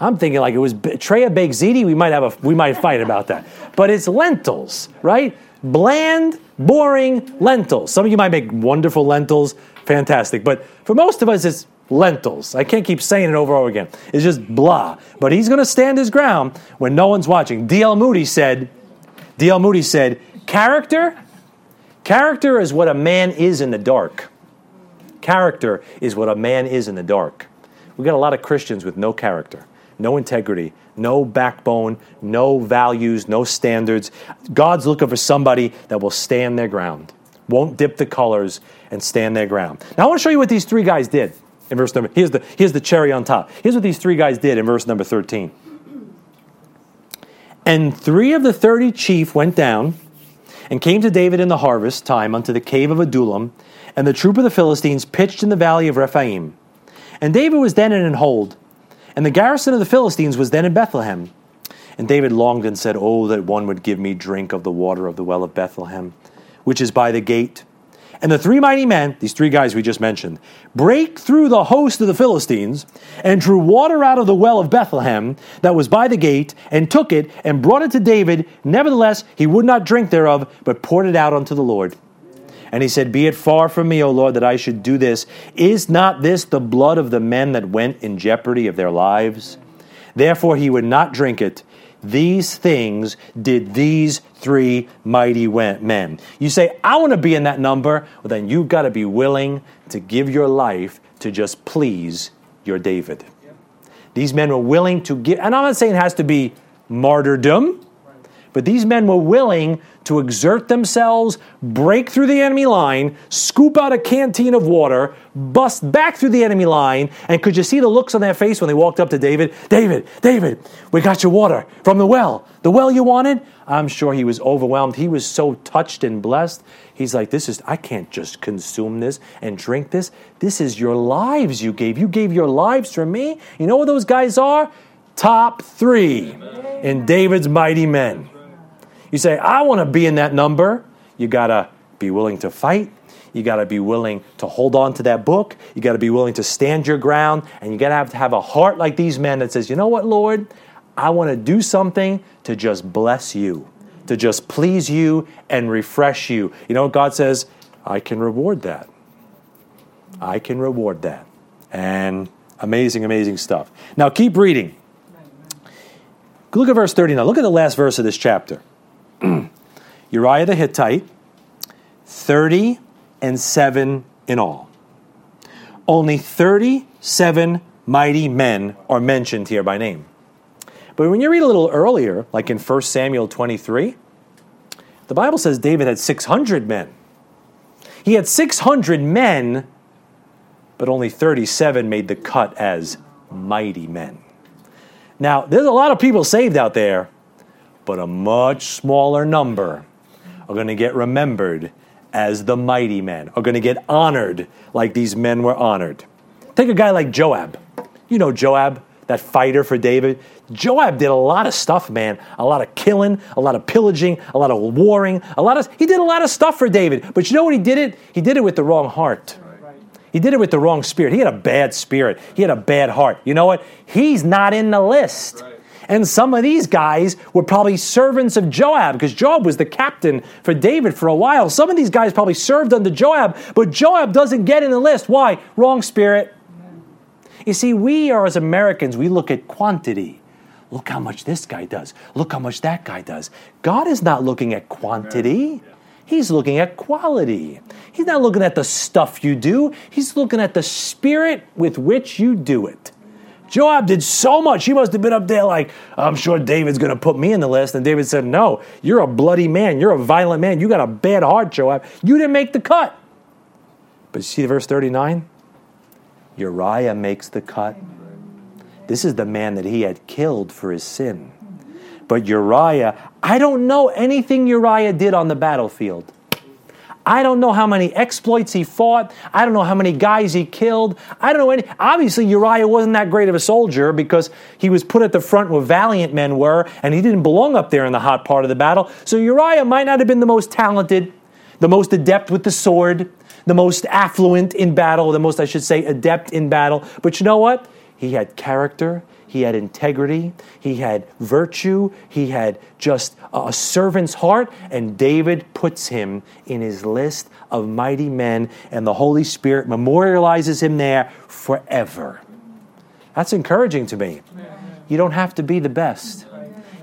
I'm thinking like it was tray of baked. We might have a we might fight about that, but it's lentils, right? Bland, boring lentils. Some of you might make wonderful lentils, fantastic, but for most of us, it's lentils. I can't keep saying it over and over again. It's just blah. But he's going to stand his ground when no one's watching. D.L. Moody said. D.L. Moody said, character, character is what a man is in the dark. Character is what a man is in the dark. We've got a lot of Christians with no character no integrity, no backbone, no values, no standards. God's looking for somebody that will stand their ground, won't dip the colors, and stand their ground. Now, I want to show you what these three guys did in verse number. Here's the, here's the cherry on top. Here's what these three guys did in verse number 13. And three of the thirty chief went down and came to David in the harvest time unto the cave of Adullam, and the troop of the Philistines pitched in the valley of Rephaim. And David was then in an hold, and the garrison of the Philistines was then in Bethlehem. And David longed and said, Oh, that one would give me drink of the water of the well of Bethlehem, which is by the gate, And the three mighty men, these three guys we just mentioned, break through the host of the Philistines and drew water out of the well of Bethlehem that was by the gate and took it and brought it to David. Nevertheless, he would not drink thereof, but poured it out unto the Lord. And he said, Be it far from me, O Lord, that I should do this. Is not this the blood of the men that went in jeopardy of their lives? Therefore he would not drink it. These things did these three mighty men. You say, I want to be in that number. Well, then you've got to be willing to give your life to just please your David. These men were willing to give, and I'm not saying it has to be martyrdom. But these men were willing to exert themselves, break through the enemy line, scoop out a canteen of water, bust back through the enemy line, and could you see the looks on their face when they walked up to David? David, David, we got your water from the well. The well you wanted? I'm sure he was overwhelmed. He was so touched and blessed. He's like, This is, I can't just consume this and drink this. This is your lives you gave. You gave your lives for me. You know what those guys are? Top three in David's mighty men. You say, I want to be in that number. You got to be willing to fight. You got to be willing to hold on to that book. You got to be willing to stand your ground. And you got to have to have a heart like these men that says, you know what, Lord? I want to do something to just bless you, to just please you and refresh you. You know what God says? I can reward that. I can reward that. And amazing, amazing stuff. Now keep reading. Look at verse 39. Look at the last verse of this chapter. Uriah the Hittite, 30 and 7 in all. Only 37 mighty men are mentioned here by name. But when you read a little earlier, like in 1 Samuel 23, the Bible says David had 600 men. He had 600 men, but only 37 made the cut as mighty men. Now, there's a lot of people saved out there, but a much smaller number are going to get remembered as the mighty men, are going to get honored like these men were honored. Take a guy like Joab. You know Joab, that fighter for David. Joab did a lot of stuff, man. A lot of killing, a lot of pillaging, a lot of warring, a lot of he did a lot of stuff for David. But you know what he did it? He did it with the wrong heart. He did it with the wrong spirit. He had a bad spirit. He had a bad heart. You know what? He's not in the list. And some of these guys were probably servants of Joab because Joab was the captain for David for a while. Some of these guys probably served under Joab, but Joab doesn't get in the list. Why? Wrong spirit. You see, we are as Americans, we look at quantity. Look how much this guy does. Look how much that guy does. God is not looking at quantity. He's looking at quality. He's not looking at the stuff you do. He's looking at the spirit with which you do it. Joab did so much. He must have been up there like, I'm sure David's going to put me in the list. And David said, No, you're a bloody man. You're a violent man. You got a bad heart, Joab. You didn't make the cut. But see verse 39? Uriah makes the cut. This is the man that he had killed for his sin. But Uriah, I don't know anything Uriah did on the battlefield. I don't know how many exploits he fought. I don't know how many guys he killed. I don't know any. Obviously, Uriah wasn't that great of a soldier because he was put at the front where valiant men were, and he didn't belong up there in the hot part of the battle. So Uriah might not have been the most talented, the most adept with the sword, the most affluent in battle, the most, I should say, adept in battle. But you know what? He had character, he had integrity, he had virtue, he had just a servant's heart, and David puts him in his list of mighty men, and the Holy Spirit memorializes him there forever. That's encouraging to me. You don't have to be the best,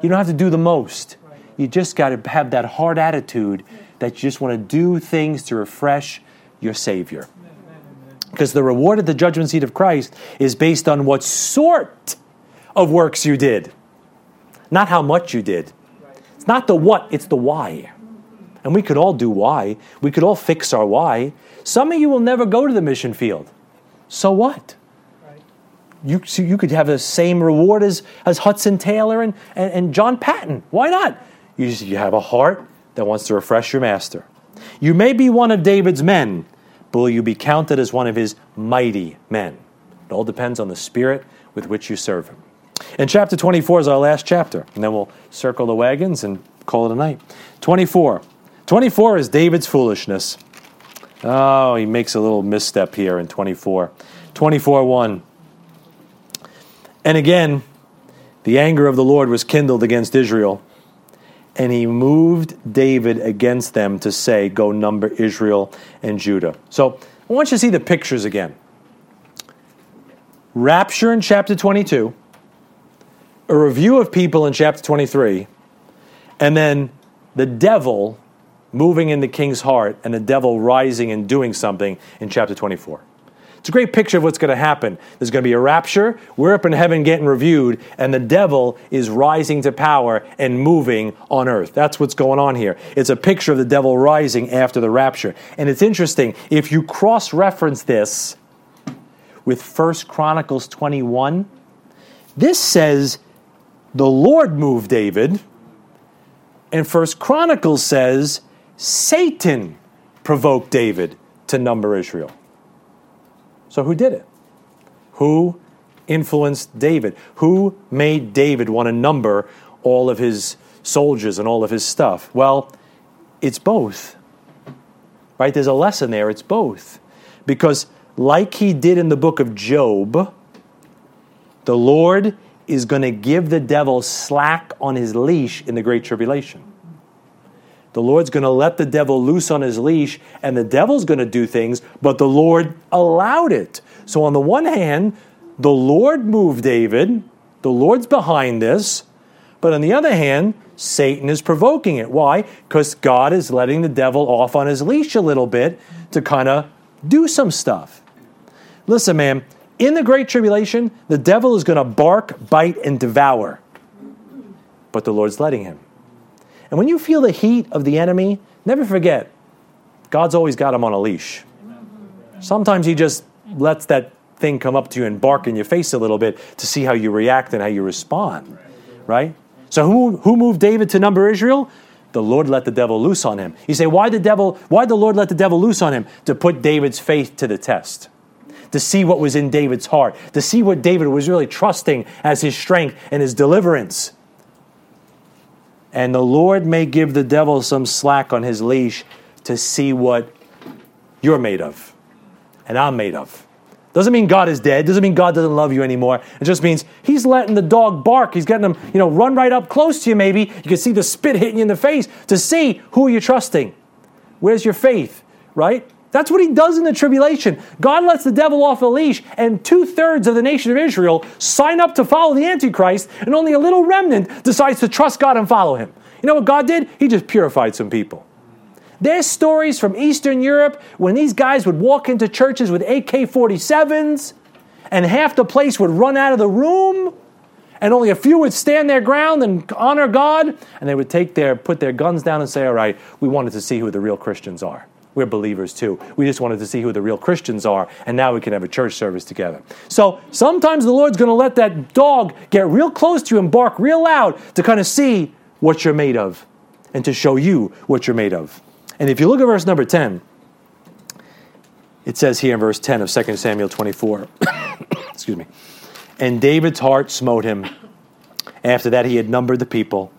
you don't have to do the most. You just got to have that hard attitude that you just want to do things to refresh your Savior. Because the reward at the judgment seat of Christ is based on what sort of works you did, not how much you did. It's not the what, it's the why. And we could all do why. We could all fix our why. Some of you will never go to the mission field. So what? You, so you could have the same reward as, as Hudson Taylor and, and, and John Paton. Why not? You, just, you have a heart that wants to refresh your master. You may be one of David's men, but will you be counted as one of his mighty men? It all depends on the spirit with which you serve him. And chapter 24 is our last chapter, and then we'll circle the wagons and call it a night. 24. 24 is David's foolishness. Oh, he makes a little misstep here in 24. 24 1. And again, the anger of the Lord was kindled against Israel, and he moved David against them to say, Go number Israel and Judah. So I want you to see the pictures again. Rapture in chapter 22, a review of people in chapter 23, and then the devil moving in the king's heart and the devil rising and doing something in chapter 24. It's a great picture of what's going to happen. There's going to be a rapture, we're up in heaven getting reviewed, and the devil is rising to power and moving on earth. That's what's going on here. It's a picture of the devil rising after the rapture. And it's interesting, if you cross reference this with 1 Chronicles 21, this says the Lord moved David, and First Chronicles says Satan provoked David to number Israel. So who did it? Who influenced David? Who made David want to number all of his soldiers and all of his stuff? Well, it's both. Right? There's a lesson there. It's both. Because, like he did in the book of Job, the Lord is going to give the devil slack on his leash in the Great Tribulation. The Lord's going to let the devil loose on his leash, and the devil's going to do things, but the Lord allowed it. So, on the one hand, the Lord moved David, the Lord's behind this, but on the other hand, Satan is provoking it. Why? Because God is letting the devil off on his leash a little bit to kind of do some stuff. Listen, man, in the Great Tribulation, the devil is going to bark, bite, and devour, but the Lord's letting him. And when you feel the heat of the enemy, never forget, God's always got him on a leash. Sometimes he just lets that thing come up to you and bark in your face a little bit to see how you react and how you respond. Right? So who, who moved David to number Israel? The Lord let the devil loose on him. You say, why the devil, why the Lord let the devil loose on him? To put David's faith to the test. To see what was in David's heart, to see what David was really trusting as his strength and his deliverance. And the Lord may give the devil some slack on his leash to see what you're made of and I'm made of. Doesn't mean God is dead. Doesn't mean God doesn't love you anymore. It just means He's letting the dog bark. He's getting them, you know, run right up close to you. Maybe you can see the spit hitting you in the face to see who you're trusting. Where's your faith, right? That's what He does in the tribulation. God lets the devil off a leash, and two thirds of the nation of Israel sign up to follow the Antichrist, and only a little remnant decides to trust God and follow Him. You know what God did? He just purified some people. There's stories from Eastern Europe when these guys would walk into churches with AK 47s and half the place would run out of the room and only a few would stand their ground and honor God and they would take their put their guns down and say, "All right, we wanted to see who the real Christians are. We're believers too. We just wanted to see who the real Christians are and now we can have a church service together." So, sometimes the Lord's going to let that dog get real close to you and bark real loud to kind of see what you're made of and to show you what you're made of. And if you look at verse number 10, it says here in verse 10 of 2 Samuel 24, excuse me, and David's heart smote him. After that, he had numbered the people.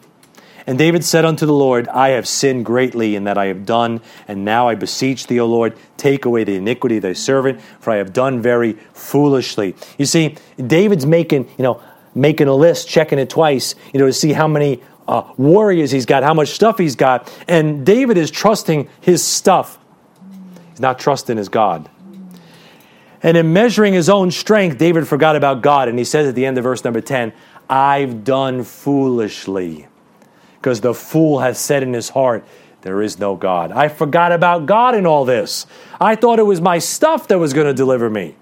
And David said unto the Lord, I have sinned greatly in that I have done, and now I beseech thee, O Lord, take away the iniquity of thy servant, for I have done very foolishly. You see, David's making, you know, making a list, checking it twice, you know, to see how many uh, warriors he's got, how much stuff he's got. And David is trusting his stuff, he's not trusting his God. And in measuring his own strength, David forgot about God. And he says at the end of verse number 10, I've done foolishly. Because the fool has said in his heart, There is no God. I forgot about God in all this. I thought it was my stuff that was going to deliver me.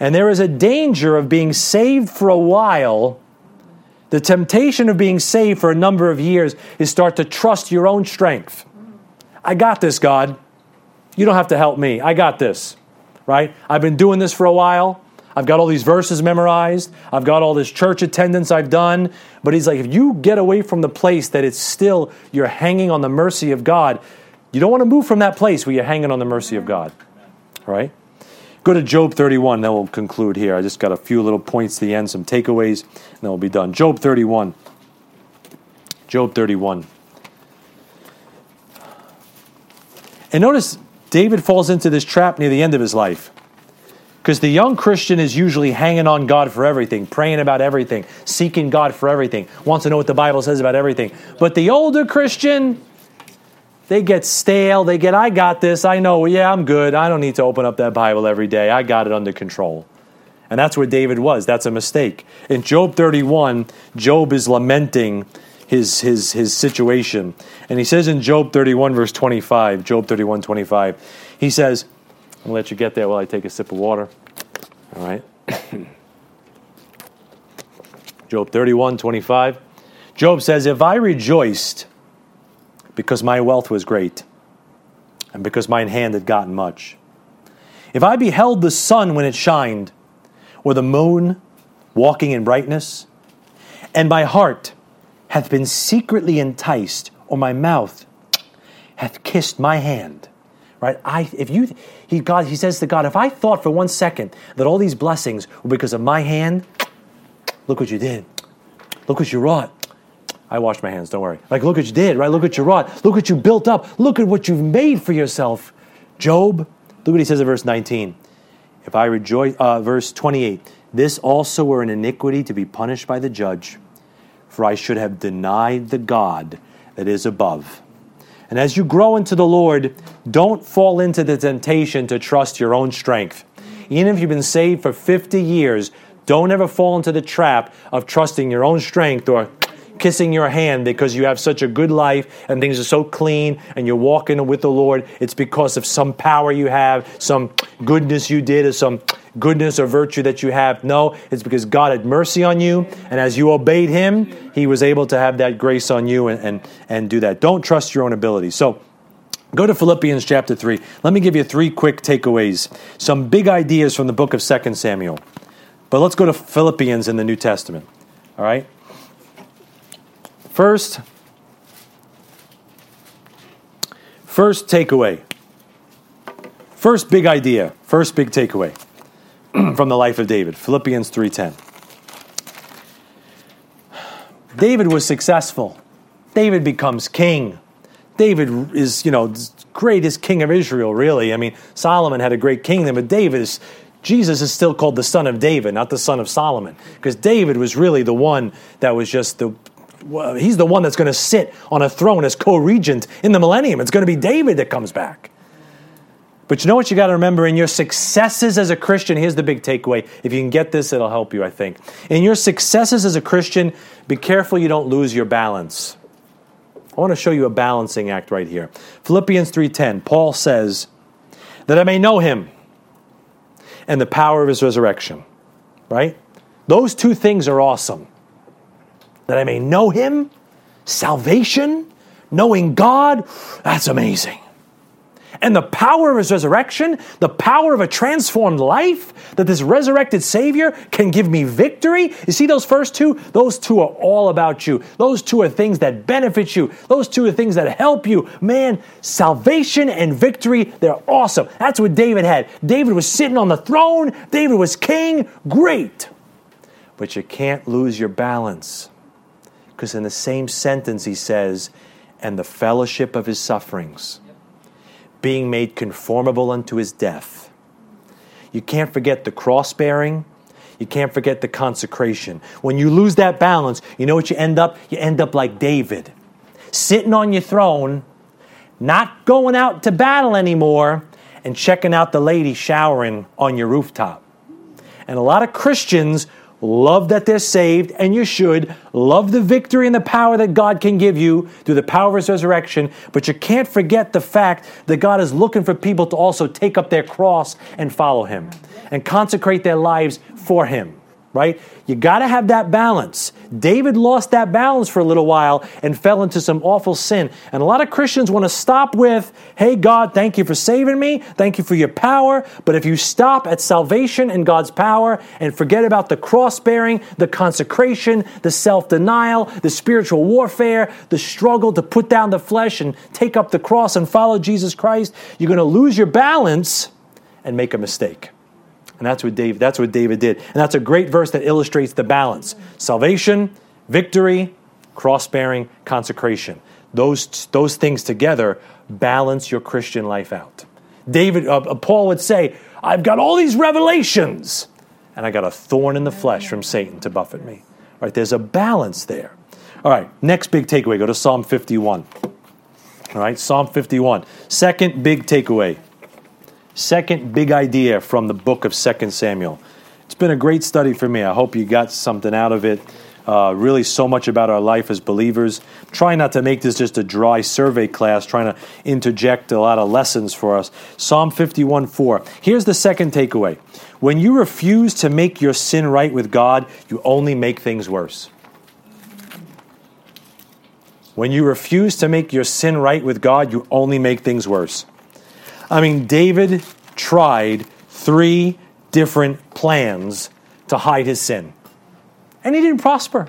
And there is a danger of being saved for a while the temptation of being saved for a number of years is start to trust your own strength. I got this, God. You don't have to help me. I got this. Right? I've been doing this for a while. I've got all these verses memorized. I've got all this church attendance I've done. But he's like, if you get away from the place that it's still, you're hanging on the mercy of God, you don't want to move from that place where you're hanging on the mercy of God. Right? Go to Job 31, then we'll conclude here. I just got a few little points to the end, some takeaways, and then we'll be done. Job 31. Job 31. And notice David falls into this trap near the end of his life. Because the young Christian is usually hanging on God for everything, praying about everything, seeking God for everything, wants to know what the Bible says about everything. But the older Christian, they get stale. They get, I got this. I know. Yeah, I'm good. I don't need to open up that Bible every day. I got it under control. And that's where David was. That's a mistake. In Job 31, Job is lamenting his, his, his situation. And he says in Job 31, verse 25, Job 31, 25, he says, I'll let you get there while I take a sip of water. All right. Job 31, 25. Job says, If I rejoiced because my wealth was great, and because mine hand had gotten much, if I beheld the sun when it shined, or the moon walking in brightness, and my heart hath been secretly enticed, or my mouth hath kissed my hand. Right? I if you he God he says to God, if I thought for one second that all these blessings were because of my hand, look what you did. Look what you wrought. I washed my hands, don't worry. Like, look what you did, right? Look what you wrought. Look what you built up. Look at what you've made for yourself. Job, look what he says in verse 19. If I rejoice, uh, verse 28, this also were an iniquity to be punished by the judge, for I should have denied the God that is above. And as you grow into the Lord, don't fall into the temptation to trust your own strength. Even if you've been saved for 50 years, don't ever fall into the trap of trusting your own strength or kissing your hand because you have such a good life and things are so clean and you're walking with the Lord. It's because of some power you have, some goodness you did, or some goodness or virtue that you have. No, it's because God had mercy on you, and as you obeyed Him, He was able to have that grace on you and, and, and do that. Don't trust your own ability. So, Go to Philippians chapter 3. Let me give you three quick takeaways, some big ideas from the book of 2 Samuel. But let's go to Philippians in the New Testament. All right? First, first takeaway. First big idea, first big takeaway from the life of David. Philippians 3:10. David was successful. David becomes king. David is, you know, greatest king of Israel, really. I mean, Solomon had a great kingdom, but David is Jesus is still called the son of David, not the son of Solomon, because David was really the one that was just the he's the one that's going to sit on a throne as co-regent in the millennium. It's going to be David that comes back. But you know what you got to remember in your successes as a Christian, here's the big takeaway. If you can get this, it'll help you, I think. In your successes as a Christian, be careful you don't lose your balance. I want to show you a balancing act right here. Philippians 3:10. Paul says, "That I may know him and the power of his resurrection." Right? Those two things are awesome that I may know him, salvation, knowing God, that's amazing. And the power of his resurrection, the power of a transformed life, that this resurrected Savior can give me victory. You see those first two? Those two are all about you. Those two are things that benefit you. Those two are things that help you. Man, salvation and victory, they're awesome. That's what David had. David was sitting on the throne, David was king. Great. But you can't lose your balance. Because in the same sentence, he says, and the fellowship of his sufferings, being made conformable unto his death. You can't forget the cross bearing. You can't forget the consecration. When you lose that balance, you know what you end up? You end up like David, sitting on your throne, not going out to battle anymore, and checking out the lady showering on your rooftop. And a lot of Christians Love that they're saved, and you should. Love the victory and the power that God can give you through the power of His resurrection. But you can't forget the fact that God is looking for people to also take up their cross and follow Him and consecrate their lives for Him right? You got to have that balance. David lost that balance for a little while and fell into some awful sin. And a lot of Christians want to stop with, hey, God, thank you for saving me. Thank you for your power. But if you stop at salvation and God's power and forget about the cross bearing, the consecration, the self denial, the spiritual warfare, the struggle to put down the flesh and take up the cross and follow Jesus Christ, you're going to lose your balance and make a mistake. And that's what David, that's what David did. And that's a great verse that illustrates the balance. Salvation, victory, cross-bearing, consecration. Those, those things together balance your Christian life out. David, uh, uh, Paul would say, I've got all these revelations, and I got a thorn in the flesh from Satan to buffet me. All right, there's a balance there. All right, next big takeaway, go to Psalm 51. All right, Psalm 51. Second big takeaway. Second big idea from the book of 2 Samuel. It's been a great study for me. I hope you got something out of it. Uh, really, so much about our life as believers. Try not to make this just a dry survey class, trying to interject a lot of lessons for us. Psalm 51 4. Here's the second takeaway When you refuse to make your sin right with God, you only make things worse. When you refuse to make your sin right with God, you only make things worse. I mean, David tried three different plans to hide his sin and he didn't prosper.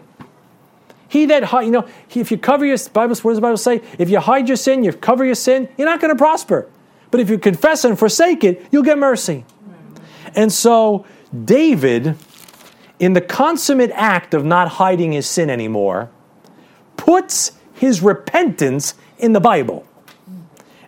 He that you know, if you cover your Bible, what does the Bible say? If you hide your sin, you cover your sin, you're not going to prosper. But if you confess and forsake it, you'll get mercy. And so David, in the consummate act of not hiding his sin anymore, puts his repentance in the Bible.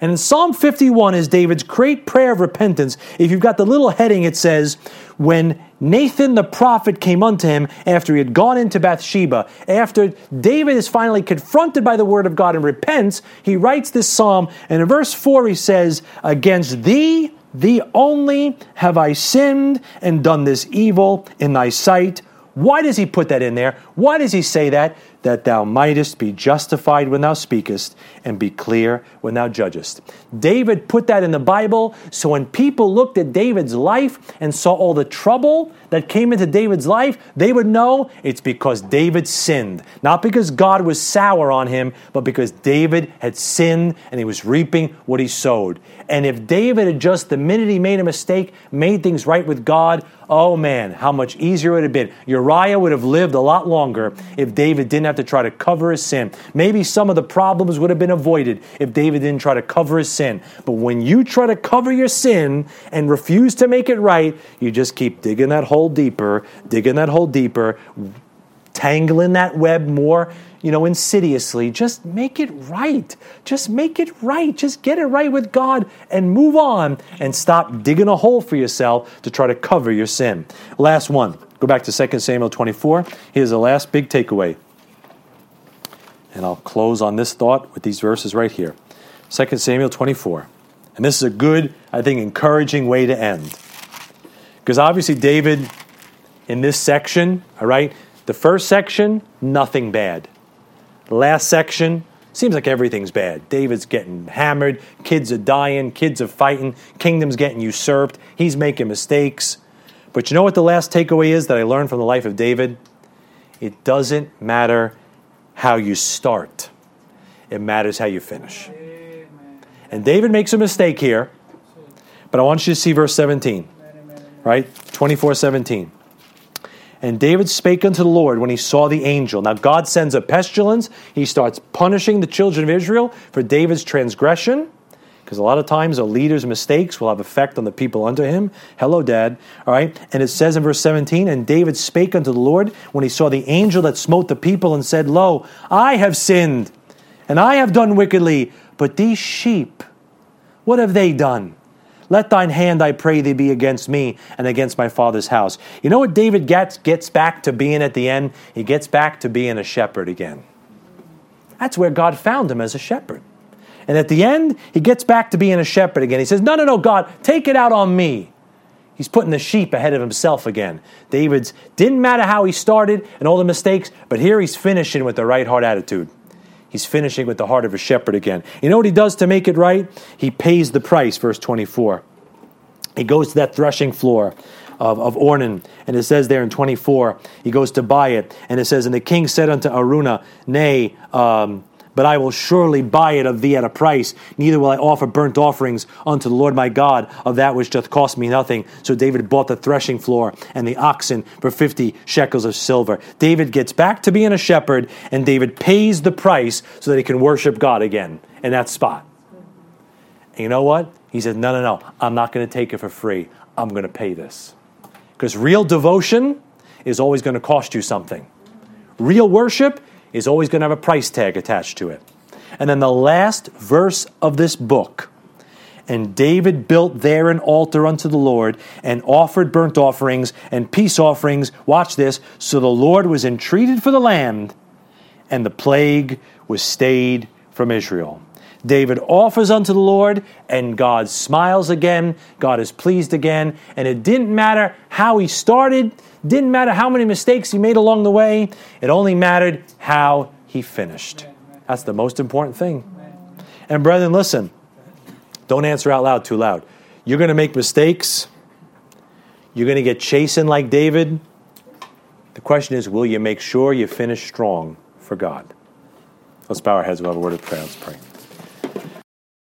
And in Psalm 51 is David's great prayer of repentance. If you've got the little heading, it says, When Nathan the prophet came unto him after he had gone into Bathsheba, after David is finally confronted by the word of God and repents, he writes this psalm. And in verse 4, he says, Against thee, thee only, have I sinned and done this evil in thy sight. Why does he put that in there? Why does he say that? That thou mightest be justified when thou speakest and be clear when thou judgest. David put that in the Bible so when people looked at David's life and saw all the trouble that came into David's life, they would know it's because David sinned. Not because God was sour on him, but because David had sinned and he was reaping what he sowed. And if David had just, the minute he made a mistake, made things right with God, oh man, how much easier it would have been. Uriah would have lived a lot longer if David didn't have to try to cover his sin. Maybe some of the problems would have been avoided if David didn't try to cover his sin. But when you try to cover your sin and refuse to make it right, you just keep digging that hole deeper, digging that hole deeper, tangling that web more you know, insidiously. Just make it right. Just make it right. Just get it right with God and move on and stop digging a hole for yourself to try to cover your sin. Last one. Go back to 2 Samuel 24. Here's the last big takeaway. And I'll close on this thought with these verses right here. 2 Samuel 24. And this is a good, I think, encouraging way to end. Because obviously, David, in this section, all right, the first section, nothing bad. The last section, seems like everything's bad. David's getting hammered, kids are dying, kids are fighting, kingdom's getting usurped, he's making mistakes. But you know what the last takeaway is that I learned from the life of David? It doesn't matter how you start, it matters how you finish. And David makes a mistake here, but I want you to see verse 17, right? 24 17. And David spake unto the Lord when he saw the angel. Now, God sends a pestilence. He starts punishing the children of Israel for David's transgression. Because a lot of times a leader's mistakes will have effect on the people under him. Hello, Dad. All right. And it says in verse 17, And David spake unto the Lord when he saw the angel that smote the people and said, Lo, I have sinned, and I have done wickedly, but these sheep, what have they done? Let thine hand, I pray thee, be against me and against my father's house. You know what David gets, gets back to being at the end? He gets back to being a shepherd again. That's where God found him as a shepherd. And at the end, he gets back to being a shepherd again. He says, No, no, no, God, take it out on me. He's putting the sheep ahead of himself again. David's didn't matter how he started and all the mistakes, but here he's finishing with the right heart attitude. He's finishing with the heart of a shepherd again. You know what he does to make it right? He pays the price, verse 24. He goes to that threshing floor of, of Ornan, and it says there in 24, he goes to buy it, and it says, And the king said unto Araunah, Nay, um, but I will surely buy it of thee at a price. Neither will I offer burnt offerings unto the Lord my God of that which doth cost me nothing. So David bought the threshing floor and the oxen for 50 shekels of silver. David gets back to being a shepherd, and David pays the price so that he can worship God again in that spot. And you know what? He says, No, no, no, I'm not going to take it for free. I'm going to pay this. Because real devotion is always going to cost you something. Real worship is always going to have a price tag attached to it. And then the last verse of this book, And David built there an altar unto the Lord and offered burnt offerings and peace offerings. Watch this. So the Lord was entreated for the land, and the plague was stayed from Israel. David offers unto the Lord, and God smiles again. God is pleased again. And it didn't matter how he started, didn't matter how many mistakes he made along the way. It only mattered how he finished. That's the most important thing. And, brethren, listen, don't answer out loud too loud. You're going to make mistakes, you're going to get chastened like David. The question is, will you make sure you finish strong for God? Let's bow our heads. We'll have a word of prayer. Let's pray.